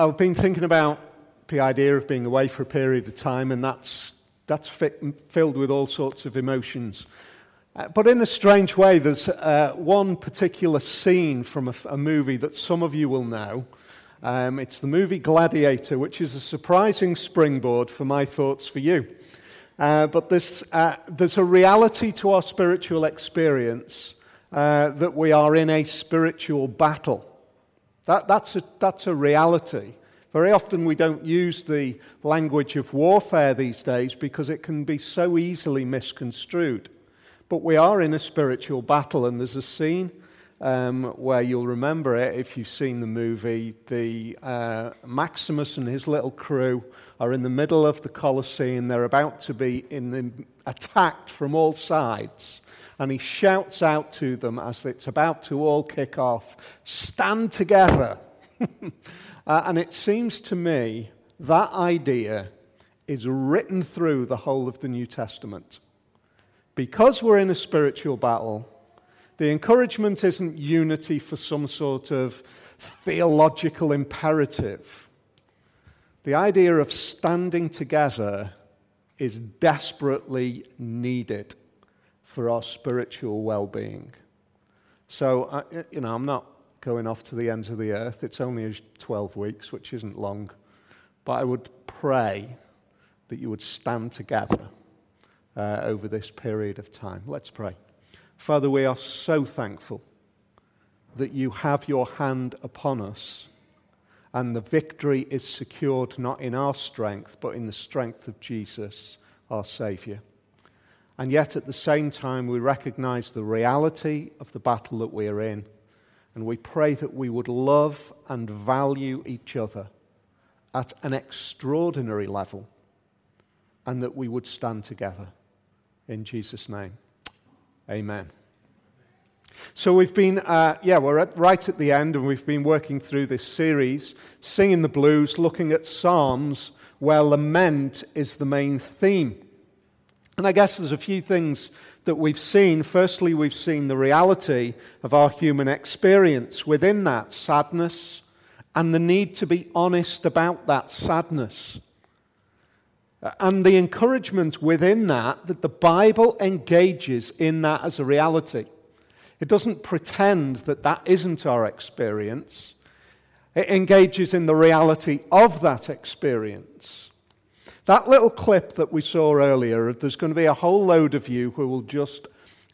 I've been thinking about the idea of being away for a period of time, and that's, that's fit, filled with all sorts of emotions. Uh, but in a strange way, there's uh, one particular scene from a, a, movie that some of you will know. Um, it's the movie Gladiator, which is a surprising springboard for my thoughts for you. Uh, but there's, uh, there's a reality to our spiritual experience uh, that we are in a spiritual battle. That, that's, a, that's a reality. Very often we don't use the language of warfare these days because it can be so easily misconstrued. But we are in a spiritual battle, and there's a scene um, where you'll remember it if you've seen the movie. The uh, Maximus and his little crew are in the middle of the Colosseum. They're about to be the, attacked from all sides. And he shouts out to them as it's about to all kick off stand together. uh, and it seems to me that idea is written through the whole of the New Testament. Because we're in a spiritual battle, the encouragement isn't unity for some sort of theological imperative. The idea of standing together is desperately needed for our spiritual well being. So, you know, I'm not going off to the ends of the earth. It's only 12 weeks, which isn't long. But I would pray that you would stand together uh, over this period of time. Let's pray. Father, we are so thankful that you have your hand upon us and the victory is secured not in our strength, but in the strength of Jesus, our Saviour. And yet, at the same time, we recognize the reality of the battle that we are in. And we pray that we would love and value each other at an extraordinary level and that we would stand together. In Jesus' name. Amen. So we've been, uh, yeah, we're at, right at the end, and we've been working through this series, singing the blues, looking at Psalms where lament is the main theme. And I guess there's a few things that we've seen. Firstly, we've seen the reality of our human experience within that sadness and the need to be honest about that sadness. And the encouragement within that, that the Bible engages in that as a reality. It doesn't pretend that that isn't our experience, it engages in the reality of that experience. That little clip that we saw earlier, there's going to be a whole load of you who will just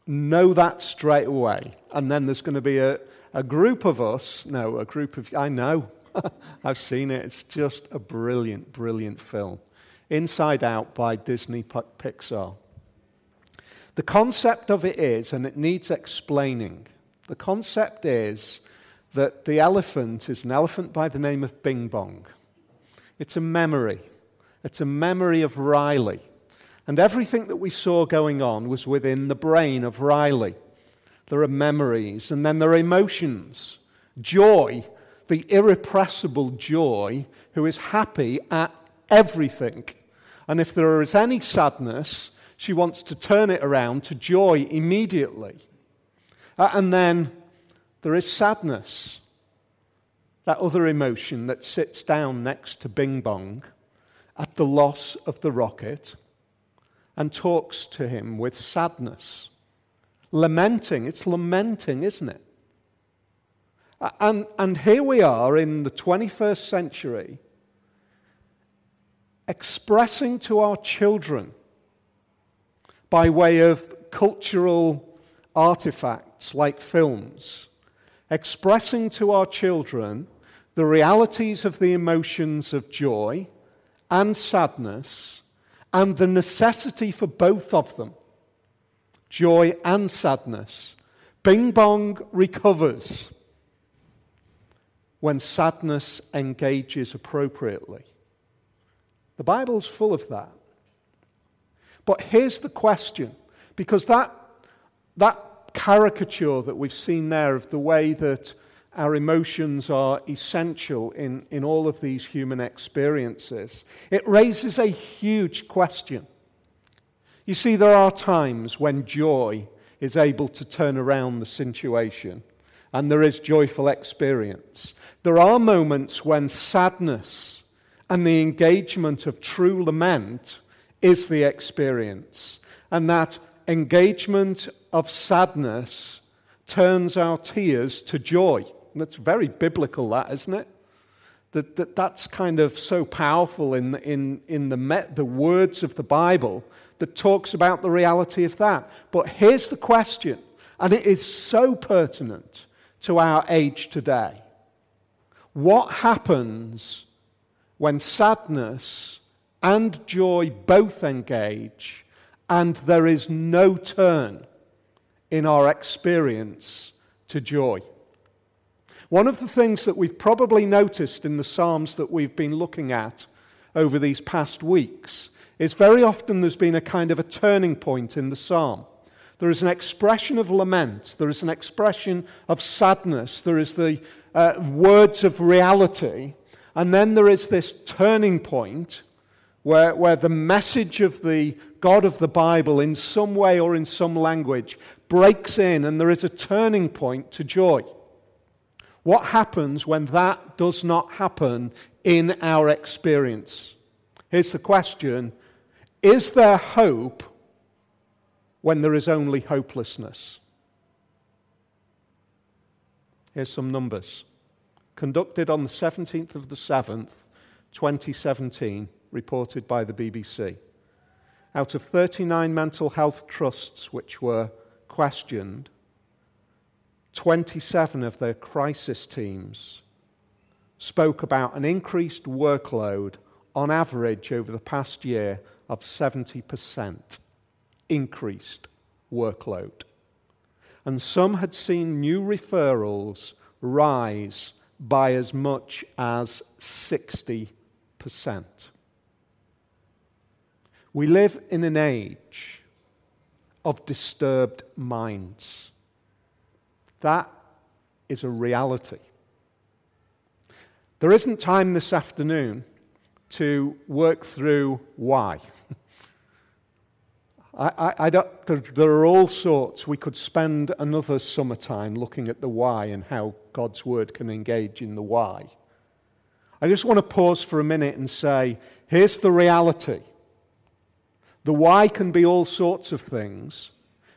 know that straight away. And then there's going to be a, a group of us, no, a group of, I know, I've seen it. It's just a brilliant, brilliant film. Inside Out by Disney Pixar. The concept of it is, and it needs explaining, the concept is that the elephant is an elephant by the name of Bing Bong. It's a memory. It's a memory of Riley. And everything that we saw going on was within the brain of Riley. There are memories, and then there are emotions. Joy, the irrepressible joy, who is happy at everything. And if there is any sadness, she wants to turn it around to joy immediately. Uh, and then there is sadness, that other emotion that sits down next to Bing Bong at the loss of the rocket and talks to him with sadness. Lamenting, it's lamenting, isn't it? And, and here we are in the 21st century expressing to our children by way of cultural artifacts like films, expressing to our children the realities of the emotions of joy and sadness and the necessity for both of them joy and sadness. Bing Bong recovers when sadness engages appropriately. The Bible's full of that. But here's the question because that, that caricature that we've seen there of the way that our emotions are essential in, in all of these human experiences, it raises a huge question. You see, there are times when joy is able to turn around the situation and there is joyful experience. There are moments when sadness and the engagement of true lament is the experience, and that engagement of sadness turns our tears to joy. That's very biblical, that, isn't it? That, that that's kind of so powerful in, in, in the, the words of the Bible that talks about the reality of that. But here's the question, and it is so pertinent to our age today. What happens when sadness and joy both engage and there is no turn in our experience to joy? One of the things that we've probably noticed in the Psalms that we've been looking at over these past weeks is very often there's been a kind of a turning point in the Psalm. There is an expression of lament, there is an expression of sadness, there is the uh, words of reality, and then there is this turning point where, where the message of the God of the Bible, in some way or in some language, breaks in, and there is a turning point to joy. What happens when that does not happen in our experience? Here's the question Is there hope when there is only hopelessness? Here's some numbers. Conducted on the 17th of the 7th, 2017, reported by the BBC. Out of 39 mental health trusts which were questioned, 27 of their crisis teams spoke about an increased workload on average over the past year of 70% increased workload. And some had seen new referrals rise by as much as 60%. We live in an age of disturbed minds. That is a reality. There isn't time this afternoon to work through why. I, I, I there, there, are all sorts. We could spend another summertime looking at the why and how God's word can engage in the why. I just want to pause for a minute and say here's the reality. The why can be all sorts of things,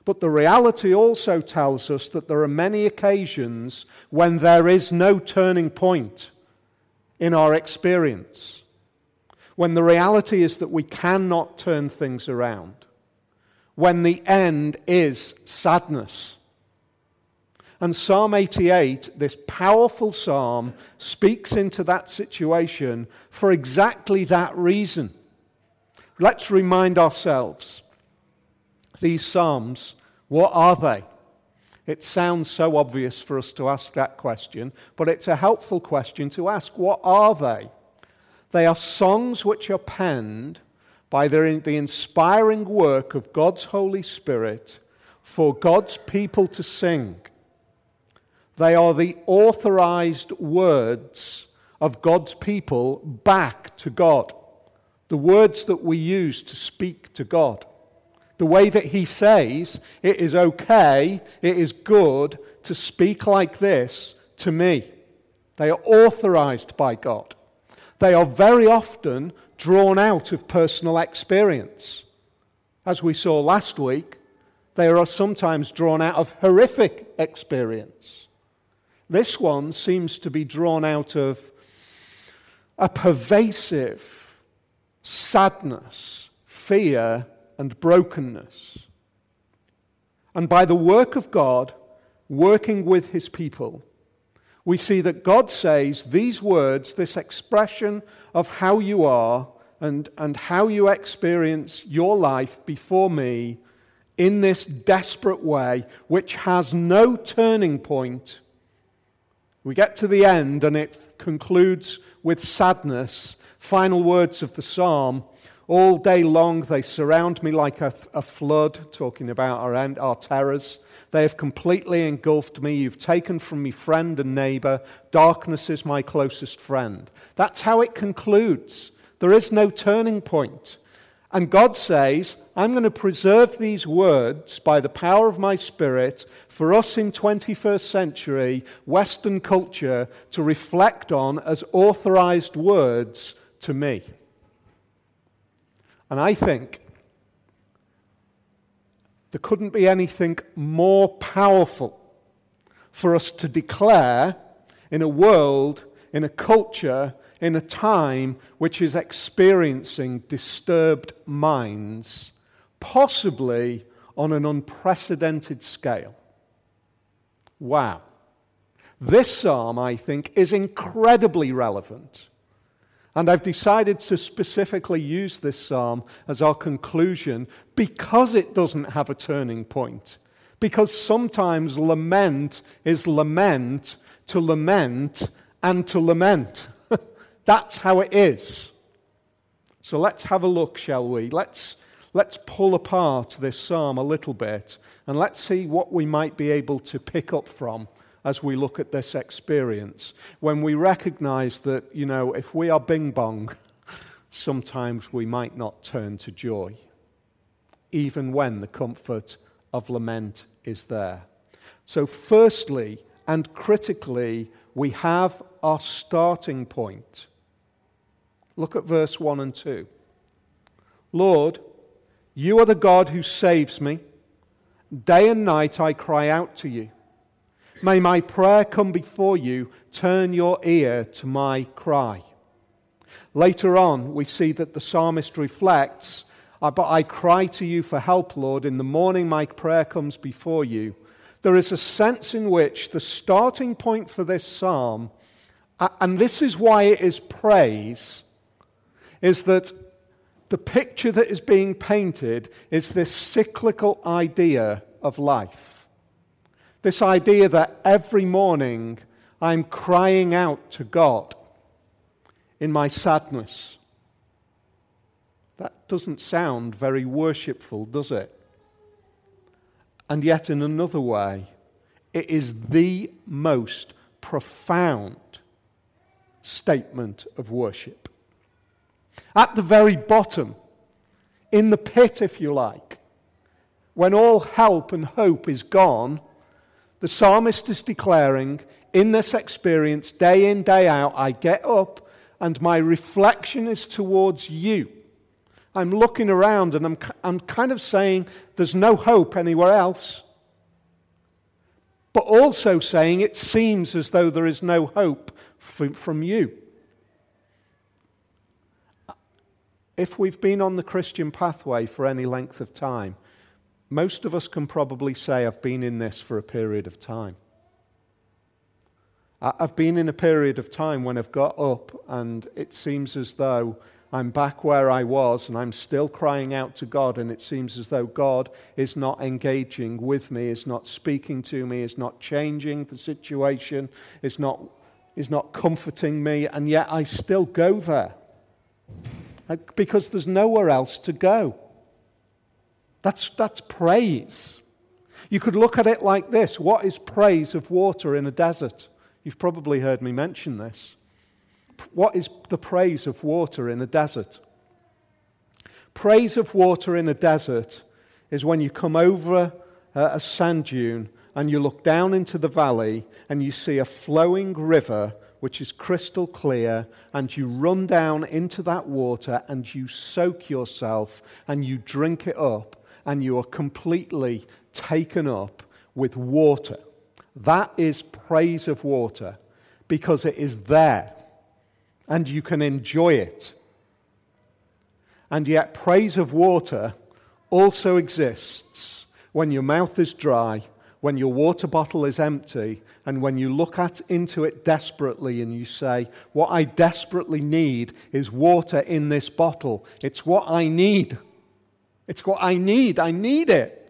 but the reality also tells us that there are many occasions when there is no turning point in our experience. When the reality is that we cannot turn things around. When the end is sadness. And Psalm 88, this powerful psalm, speaks into that situation for exactly that reason. Let's remind ourselves these Psalms, what are they? It sounds so obvious for us to ask that question, but it's a helpful question to ask. What are they? They are songs which are penned by the, the inspiring work of God's Holy Spirit for God's people to sing. They are the authorized words of God's people back to God. The words that we use to speak to God the way that he says it is okay, it is good to speak like this to me. They are authorized by God. They are very often drawn out of personal experience. As we saw last week, they are sometimes drawn out of horrific experience. This one seems to be drawn out of a pervasive sadness, fear, and brokenness. And by the work of God, working with his people, we see that God says these words, this expression of how you are and, and how you experience your life before me in this desperate way, which has no turning point. We get to the end and it concludes with sadness. Final words of the psalm all day long, they surround me like a, a flood, talking about our, our terrors. They have completely engulfed me. You've taken from me friend and neighbor. Darkness is my closest friend. That's how it concludes. There is no turning point. And God says, I'm going to preserve these words by the power of my Spirit for us in 21st century Western culture to reflect on as authorized words to me. And I think there couldn't be anything more powerful for us to declare in a world, in a culture, in a time which is experiencing disturbed minds, possibly on an unprecedented scale. Wow. This psalm, I think, is incredibly relevant. And I've decided to specifically use this psalm as our conclusion because it doesn't have a turning point. Because sometimes lament is lament to lament and to lament. That's how it is. So let's have a look, shall we? Let's, let's pull apart this psalm a little bit and let's see what we might be able to pick up from as we look at this experience. When we recognize that, you know, if we are bing bong, sometimes we might not turn to joy, even when the comfort of lament is there. So, firstly and critically, we have our starting point. Look at verse 1 and 2. Lord, you are the God who saves me. Day and night I cry out to you. May my prayer come before you. Turn your ear to my cry. Later on, we see that the psalmist reflects, uh, But I cry to you for help, Lord. In the morning, my prayer comes before you. There is a sense in which the starting point for this psalm, and this is why it is praise, is that the picture that is being painted is this cyclical idea of life. This idea that every morning I'm crying out to God in my sadness. That doesn't sound very worshipful, does it? And yet, in another way, it is the most profound statement of worship at the very bottom, in the pit, if you like, when all help and hope is gone, the psalmist is declaring, in this experience, day in, day out, I get up and my reflection is towards you. I'm looking around and I'm, I'm kind of saying there's no hope anywhere else. But also saying it seems as though there is no hope from, from you. if we've been on the Christian pathway for any length of time, most of us can probably say, I've been in this for a period of time. I've been in a period of time when I've got up and it seems as though I'm back where I was and I'm still crying out to God, and it seems as though God is not engaging with me, is not speaking to me, is not changing the situation, is not, is not comforting me, and yet I still go there because there's nowhere else to go. That's, that's praise. You could look at it like this What is praise of water in a desert? You've probably heard me mention this. What is the praise of water in a desert? Praise of water in a desert is when you come over uh, a sand dune and you look down into the valley and you see a flowing river which is crystal clear, and you run down into that water and you soak yourself and you drink it up, and you are completely taken up with water. That is praise of water because it is there and you can enjoy it. And yet, praise of water also exists when your mouth is dry when your water bottle is empty and when you look at, into it desperately and you say, What I desperately need is water in this bottle. It's what I need. It's what I need. I need it.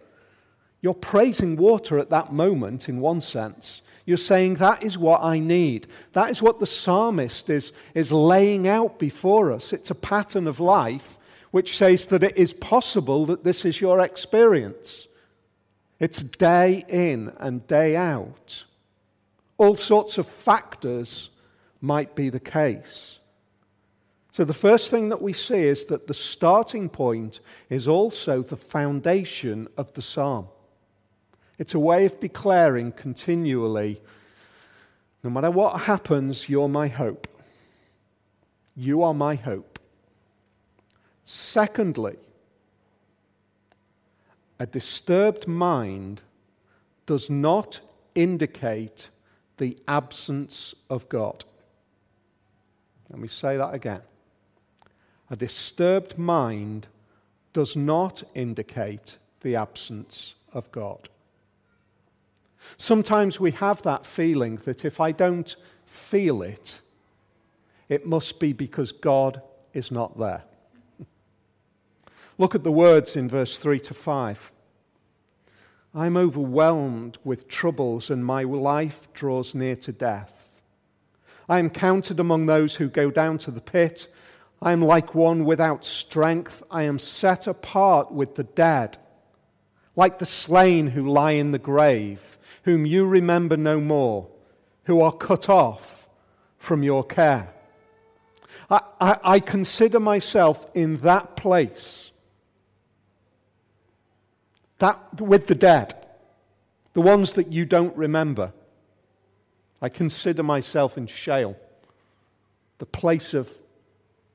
You're praising water at that moment, in one sense. You're saying, That is what I need. That is what the psalmist is, is laying out before us. It's a pattern of life which says that it is possible that this is your experience. It's day in and day out. All sorts of factors might be the case. So, the first thing that we see is that the starting point is also the foundation of the psalm. It's a way of declaring continually no matter what happens, you're my hope. You are my hope. Secondly, a disturbed mind does not indicate the absence of God. Let me say that again. A disturbed mind does not indicate the absence of God. Sometimes we have that feeling that if I don't feel it, it must be because God is not there. Look at the words in verse 3 to 5. I'm overwhelmed with troubles, and my life draws near to death. I am counted among those who go down to the pit. I am like one without strength. I am set apart with the dead, like the slain who lie in the grave, whom you remember no more, who are cut off from your care. I, I, I consider myself in that place, that with the dead, the ones that you don't remember. I consider myself in Sheol, the place of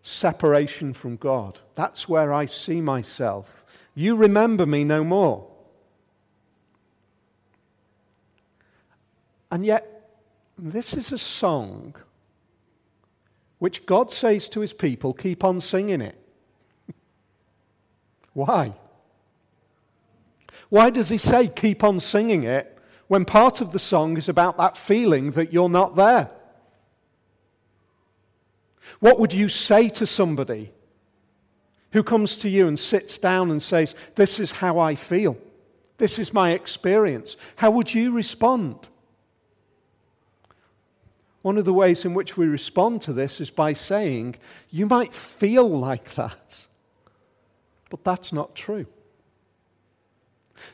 separation from God. That's where I see myself. You remember me no more. And yet, this is a song which God says to his people, keep on singing it. Why? Why does he say keep on singing it when part of the song is about that feeling that you're not there? What would you say to somebody who comes to you and sits down and says, This is how I feel? This is my experience. How would you respond? One of the ways in which we respond to this is by saying, You might feel like that, but that's not true.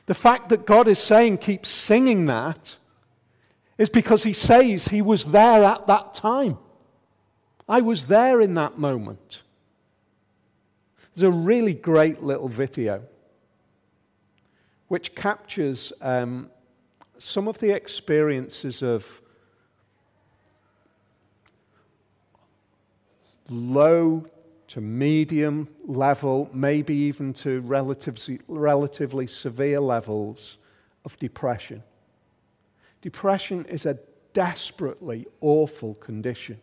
The fact that God is saying, Keep singing that, is because He says He was there at that time. I was there in that moment. There's a really great little video which captures um, some of the experiences of low to medium level, maybe even to relatively, relatively severe levels of depression. Depression is a desperately awful condition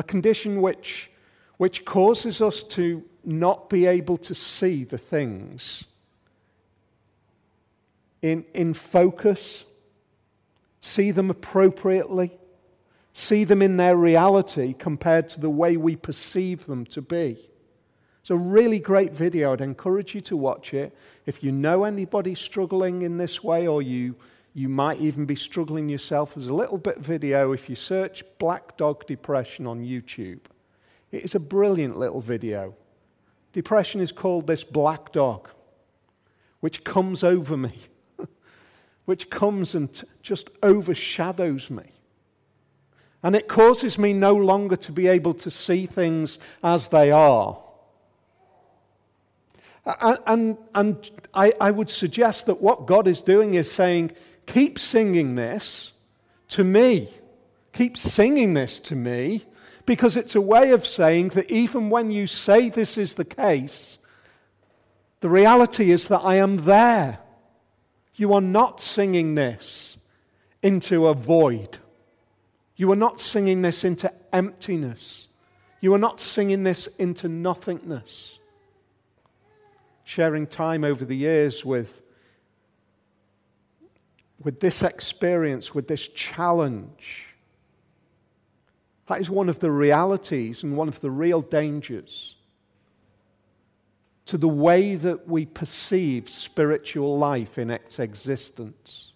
a condition which, which causes us to not be able to see the things in, in focus, see them appropriately, see them in their reality compared to the way we perceive them to be. It's a really great video. I'd encourage you to watch it. If you know anybody struggling in this way or you you might even be struggling yourself. There's a little bit video if you search Black Dog Depression on YouTube. It is a brilliant little video. Depression is called this black dog, which comes over me, which comes and t- just overshadows me. And it causes me no longer to be able to see things as they are. And, and, and I, I would suggest that what God is doing is saying, Keep singing this to me. Keep singing this to me because it's a way of saying that even when you say this is the case, the reality is that I am there. You are not singing this into a void. You are not singing this into emptiness. You are not singing this into nothingness. Sharing time over the years with with this experience, with this challenge. That is one of the realities and one of the real dangers to the way that we perceive spiritual life in its existence.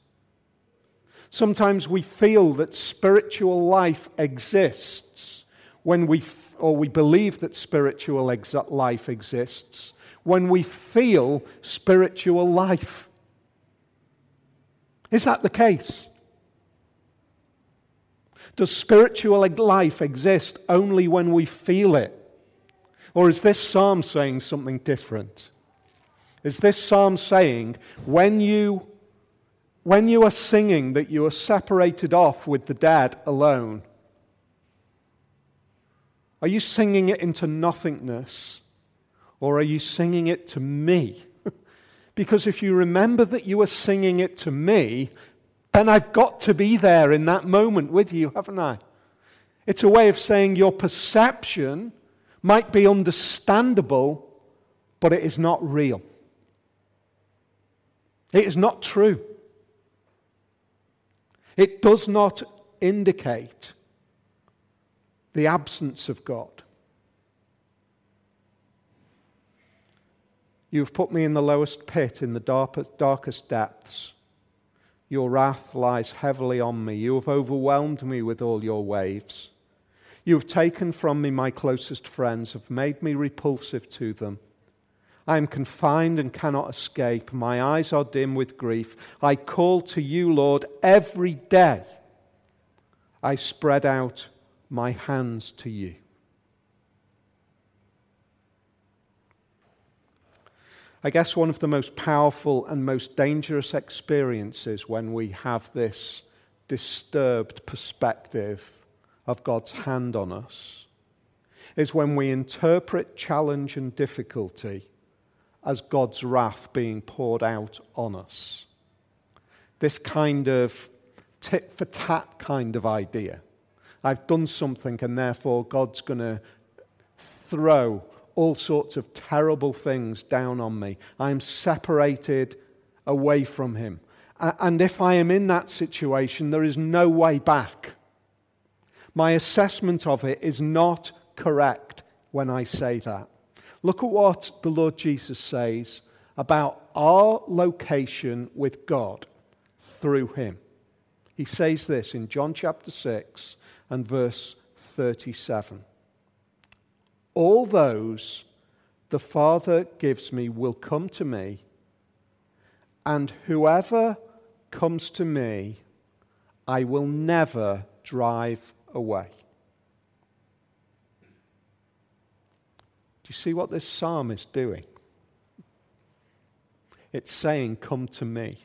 Sometimes we feel that spiritual life exists when we, or we believe that spiritual ex- life exists when we feel spiritual life. Is that the case? Does spiritual life exist only when we feel it? Or is this psalm saying something different? Is this psalm saying when you, when you are singing that you are separated off with the dead alone? Are you singing it into nothingness? Or are you singing it to me? Because if you remember that you are singing it to me, then I've got to be there in that moment with you, haven't I? It's a way of saying your perception might be understandable, but it is not real. It is not true. It does not indicate the absence of God. You have put me in the lowest pit, in the darkest depths. Your wrath lies heavily on me. You have overwhelmed me with all your waves. You have taken from me my closest friends, have made me repulsive to them. I am confined and cannot escape. My eyes are dim with grief. I call to you, Lord, every day. I spread out my hands to you. I guess one of the most powerful and most dangerous experiences when we have this disturbed perspective of God's hand on us is when we interpret challenge and difficulty as God's wrath being poured out on us. This kind of tit for tat kind of idea. I've done something, and therefore God's going to throw all sorts of terrible things down on me. I'm separated away from Him. And if I am in that situation, there is no way back. My assessment of it is not correct when I say that. Look at what the Lord Jesus says about our location with God through Him. He says this in John chapter 6 and verse 37. All those the Father gives me will come to me, and whoever comes to me, I will never drive away. Do you see what this psalm is doing? It's saying, Come to me.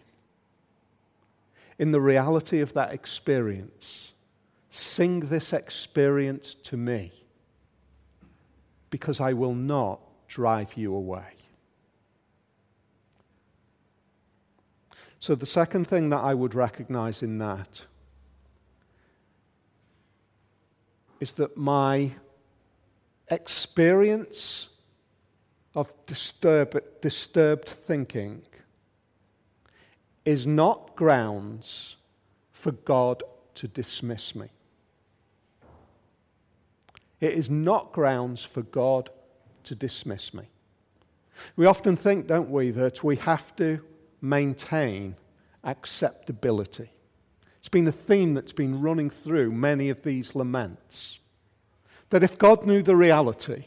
In the reality of that experience, sing this experience to me because I will not drive you away. So, the second thing that I would recognize in that is that my experience of disturb, disturbed thinking is not grounds for God to dismiss me. It is not grounds for God to dismiss me. We often think, don't we, that we have to maintain acceptability. It's been a theme that's been running through many of these laments. That if God knew the reality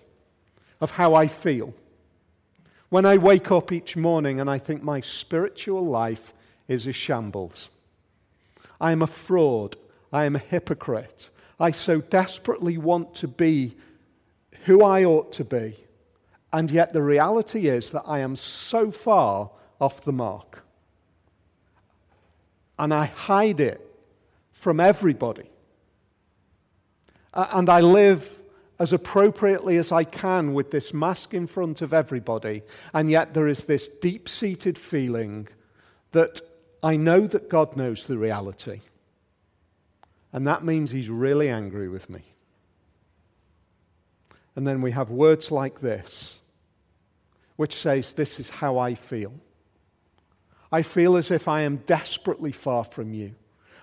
of how I feel, when I wake up each morning and I think my spiritual life is a shambles, I am a fraud, I am a hypocrite, I so desperately want to be who I ought to be. And yet the reality is that I am so far off the mark. And I hide it from everybody. And I live as appropriately as I can with this mask in front of everybody. And yet there is this deep seated feeling that I know that God knows the reality. And that means he's really angry with me. And then we have words like this, which says, This is how I feel. I feel as if I am desperately far from you.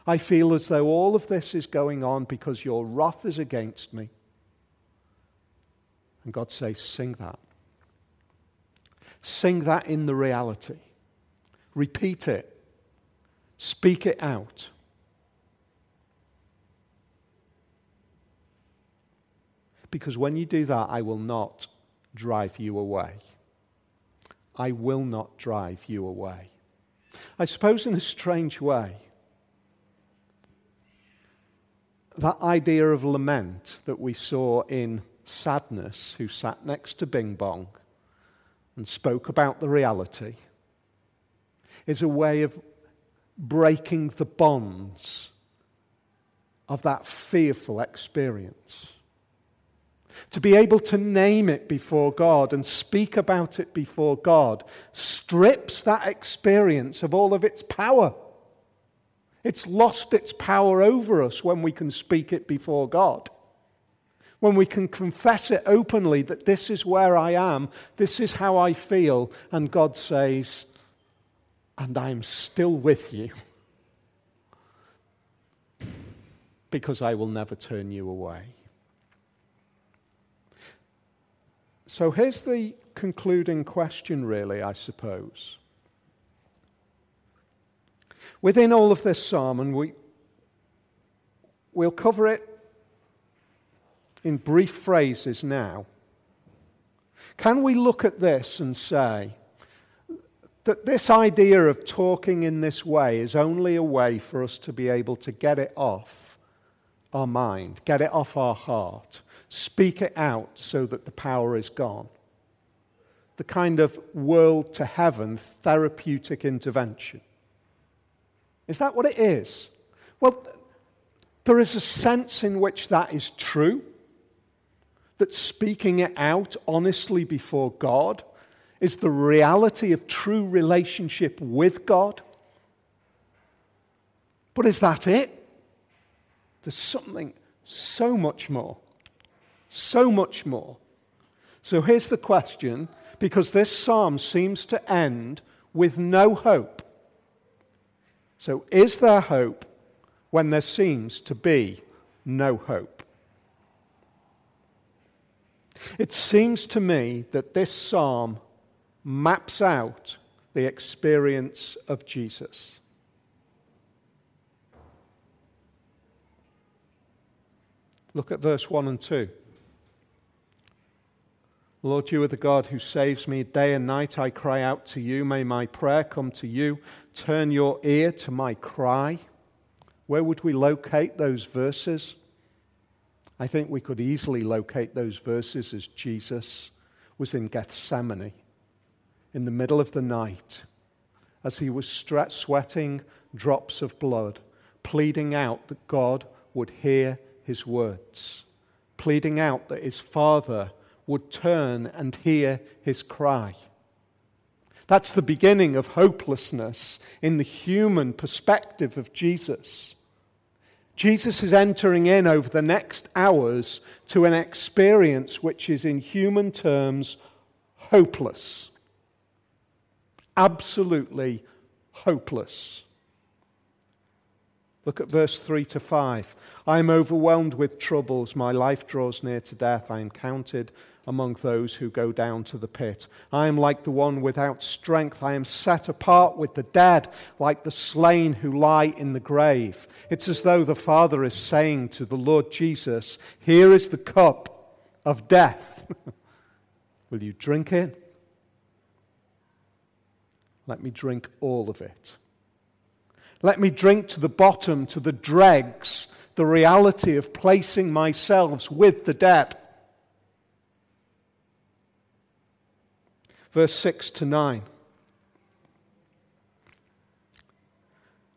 I feel as though all of this is going on because your wrath is against me. And God says, Sing that. Sing that in the reality. Repeat it. Speak it out. Because when you do that, I will not drive you away. I will not drive you away. I suppose, in a strange way, that idea of lament that we saw in Sadness, who sat next to Bing Bong and spoke about the reality, is a way of breaking the bonds of that fearful experience. To be able to name it before God and speak about it before God strips that experience of all of its power. It's lost its power over us when we can speak it before God. When we can confess it openly that this is where I am, this is how I feel, and God says, and I'm still with you because I will never turn you away. So here's the concluding question, really, I suppose. Within all of this sermon, we, we'll cover it in brief phrases now, can we look at this and say that this idea of talking in this way is only a way for us to be able to get it off our mind, get it off our heart, speak it out so that the power is gone? The kind of world to heaven therapeutic intervention. Is that what it is? Well, there is a sense in which that is true, that speaking it out honestly before God is the reality of true relationship with God. But is that it? There's something so much more. So much more. So here's the question because this psalm seems to end with no hope. So, is there hope when there seems to be no hope? It seems to me that this psalm maps out the experience of Jesus. Look at verse 1 and 2. Lord, you are the God who saves me. Day and night I cry out to you. May my prayer come to you. Turn your ear to my cry. Where would we locate those verses? I think we could easily locate those verses as Jesus was in Gethsemane in the middle of the night as he was sweating drops of blood, pleading out that God would hear his words, pleading out that his Father would turn and hear his cry. That's the beginning of hopelessness in the human perspective of Jesus. Jesus is entering in over the next hours to an experience which is, in human terms, hopeless. Absolutely hopeless. Look at verse 3 to 5. I am overwhelmed with troubles. My life draws near to death. I am counted among those who go down to the pit. I am like the one without strength. I am set apart with the dead, like the slain who lie in the grave. It's as though the Father is saying to the Lord Jesus, Here is the cup of death. Will you drink it? Let me drink all of it. Let me drink to the bottom, to the dregs, the reality of placing myself with the dead. Verse 6 to 9.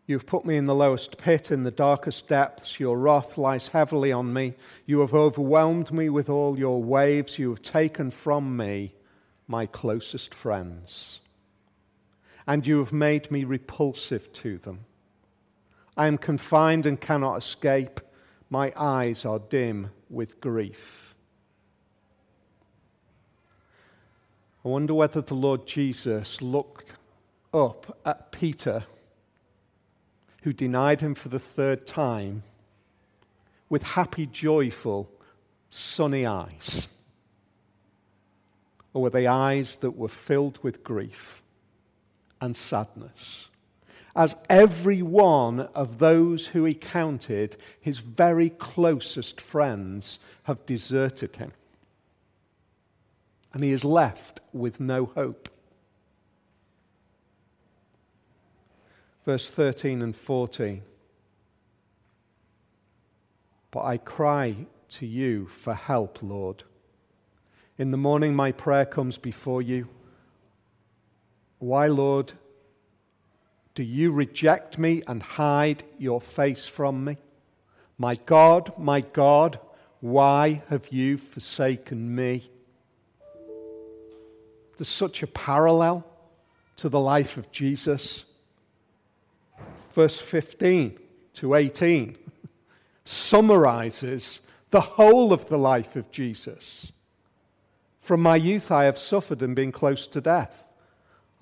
You've put me in the lowest pit, in the darkest depths. Your wrath lies heavily on me. You have overwhelmed me with all your waves. You have taken from me my closest friends. And you have made me repulsive to them. I am confined and cannot escape. My eyes are dim with grief. I wonder whether the Lord Jesus looked up at Peter, who denied him for the third time, with happy, joyful, sunny eyes. Or were they eyes that were filled with grief and sadness? as every one of those who he counted his very closest friends have deserted him. And he is left with no hope. Verse 13 and 14. but I cry to you for help, Lord. In the morning, my prayer comes before you. Why, Lord, do you reject me and hide your face from me? My God, my God, why have you forsaken me? There's such a parallel to the life of Jesus. Verse 15 to 18 summarizes the whole of the life of Jesus. From my youth, I have suffered and been close to death.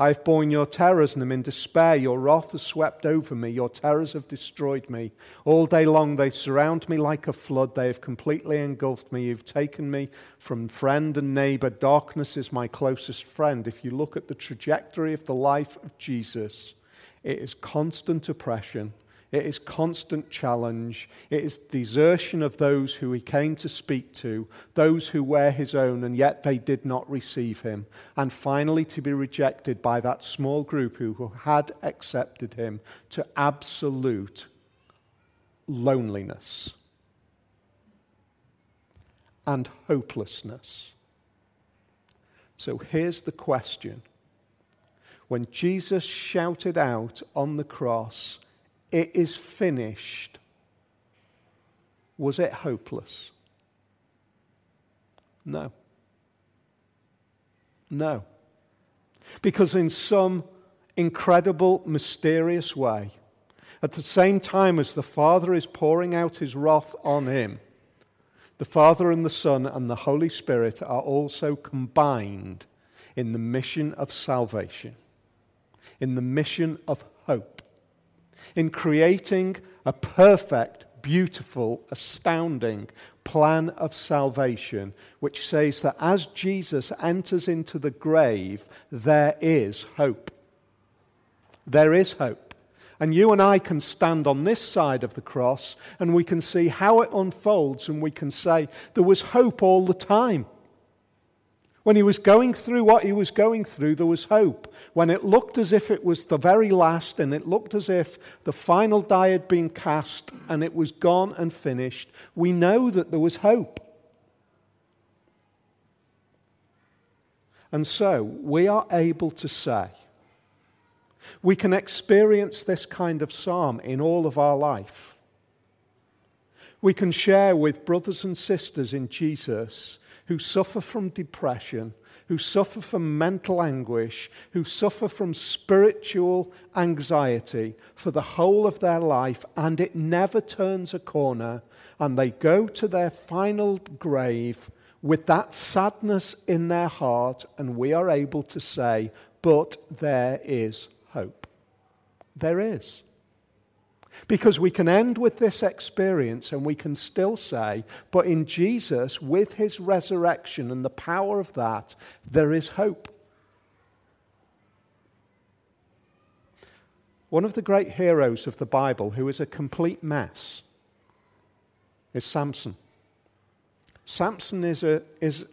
I have borne your terrors and am in despair. Your wrath has swept over me. Your terrors have destroyed me. All day long they surround me like a flood. They have completely engulfed me. You've taken me from friend and neighbor. Darkness is my closest friend. If you look at the trajectory of the life of Jesus, it is constant oppression it is constant challenge. It is desertion of those who he came to speak to, those who were his own, and yet they did not receive him. And finally, to be rejected by that small group who had accepted him to absolute loneliness and hopelessness. So here's the question. When Jesus shouted out on the cross, it is finished. Was it hopeless? No. No. Because in some incredible, mysterious way, at the same time as the Father is pouring out his wrath on him, the Father and the Son and the Holy Spirit are also combined in the mission of salvation, in the mission of hope in creating a perfect, beautiful, astounding plan of salvation, which says that as Jesus enters into the grave, there is hope. There is hope. And you and I can stand on this side of the cross and we can see how it unfolds and we can say there was hope all the time. When he was going through what he was going through, there was hope. When it looked as if it was the very last and it looked as if the final die had been cast and it was gone and finished, we know that there was hope. And so we are able to say, we can experience this kind of psalm in all of our life. We can share with brothers and sisters in Jesus who suffer from depression, who suffer from mental anguish, who suffer from spiritual anxiety for the whole of their life, and it never turns a corner, and they go to their final grave with that sadness in their heart, and we are able to say, But there is hope. There is. Because we can end with this experience and we can still say, but in Jesus, with his resurrection and the power of that, there is hope. One of the great heroes of the Bible who is a complete mess is Samson. Samson is a, is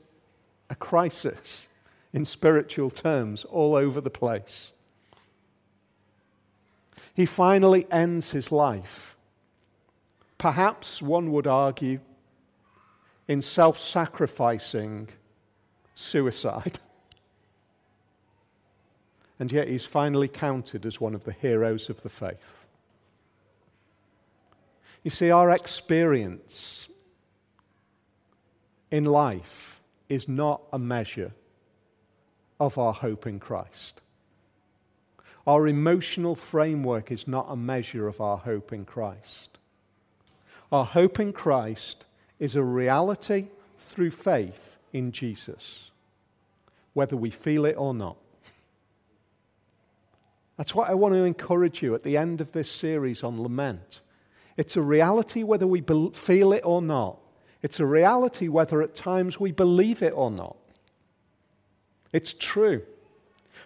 a crisis in spiritual terms all over the place he finally ends his life. Perhaps one would argue in self sacrificing suicide. And yet he's finally counted as one of the heroes of the faith. You see, our experience in life is not a measure of our hope in Christ. Our emotional framework is not a measure of our hope in Christ. Our hope in Christ is a reality through faith in Jesus, whether we feel it or not. That's what I want to encourage you at the end of this series on lament. It's a reality whether we feel it or not. It's a reality whether at times we believe it or not. It's true.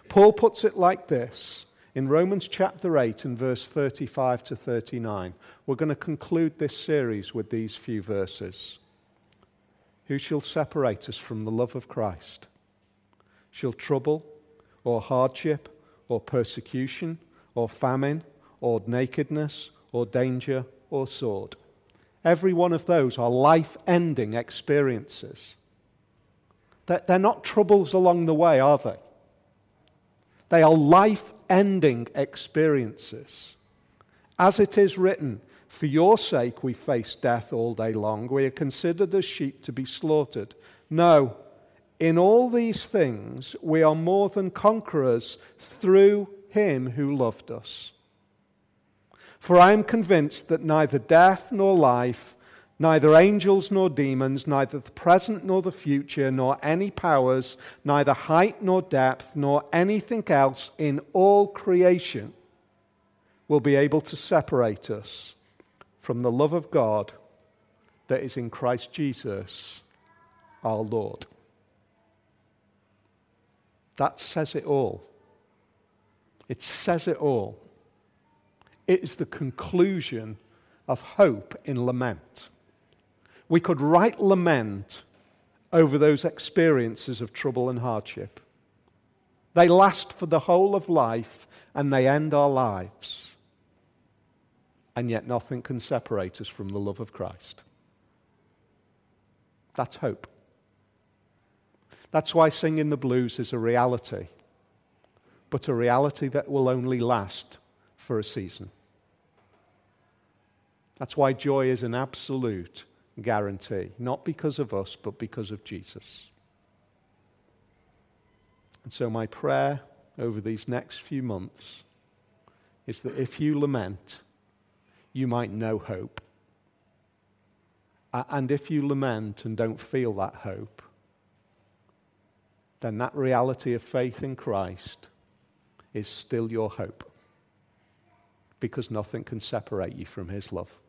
Paul puts it like this in Romans chapter 8 and verse 35 to 39, we're going to conclude this series with these few verses. Who shall separate us from the love of Christ? Shall trouble, or hardship, or persecution, or famine, or nakedness, or danger, or sword? every one of those are life ending experiences. They're not troubles along the way, are they? They are life ending experiences. As it is written, for your sake we face death all day long. We are considered as sheep to be slaughtered. No, in all these things we are more than conquerors through him who loved us. For I am convinced that neither death nor life, neither angels nor demons, neither the present nor the future, nor any powers, neither height nor depth, nor anything else in all creation will be able to separate us from the love of God that is in Christ Jesus our Lord. That says it all. It says it all. It is the conclusion of hope in lament. We could write lament over those experiences of trouble and hardship. They last for the whole of life and they end our lives. And yet, nothing can separate us from the love of Christ. That's hope. That's why singing the blues is a reality, but a reality that will only last for a season. That's why joy is an absolute guarantee, not because of us, but because of Jesus. And so, my prayer over these next few months is that if you lament, you might know hope. And if you lament and don't feel that hope, then that reality of faith in Christ is still your hope because nothing can separate you from his love.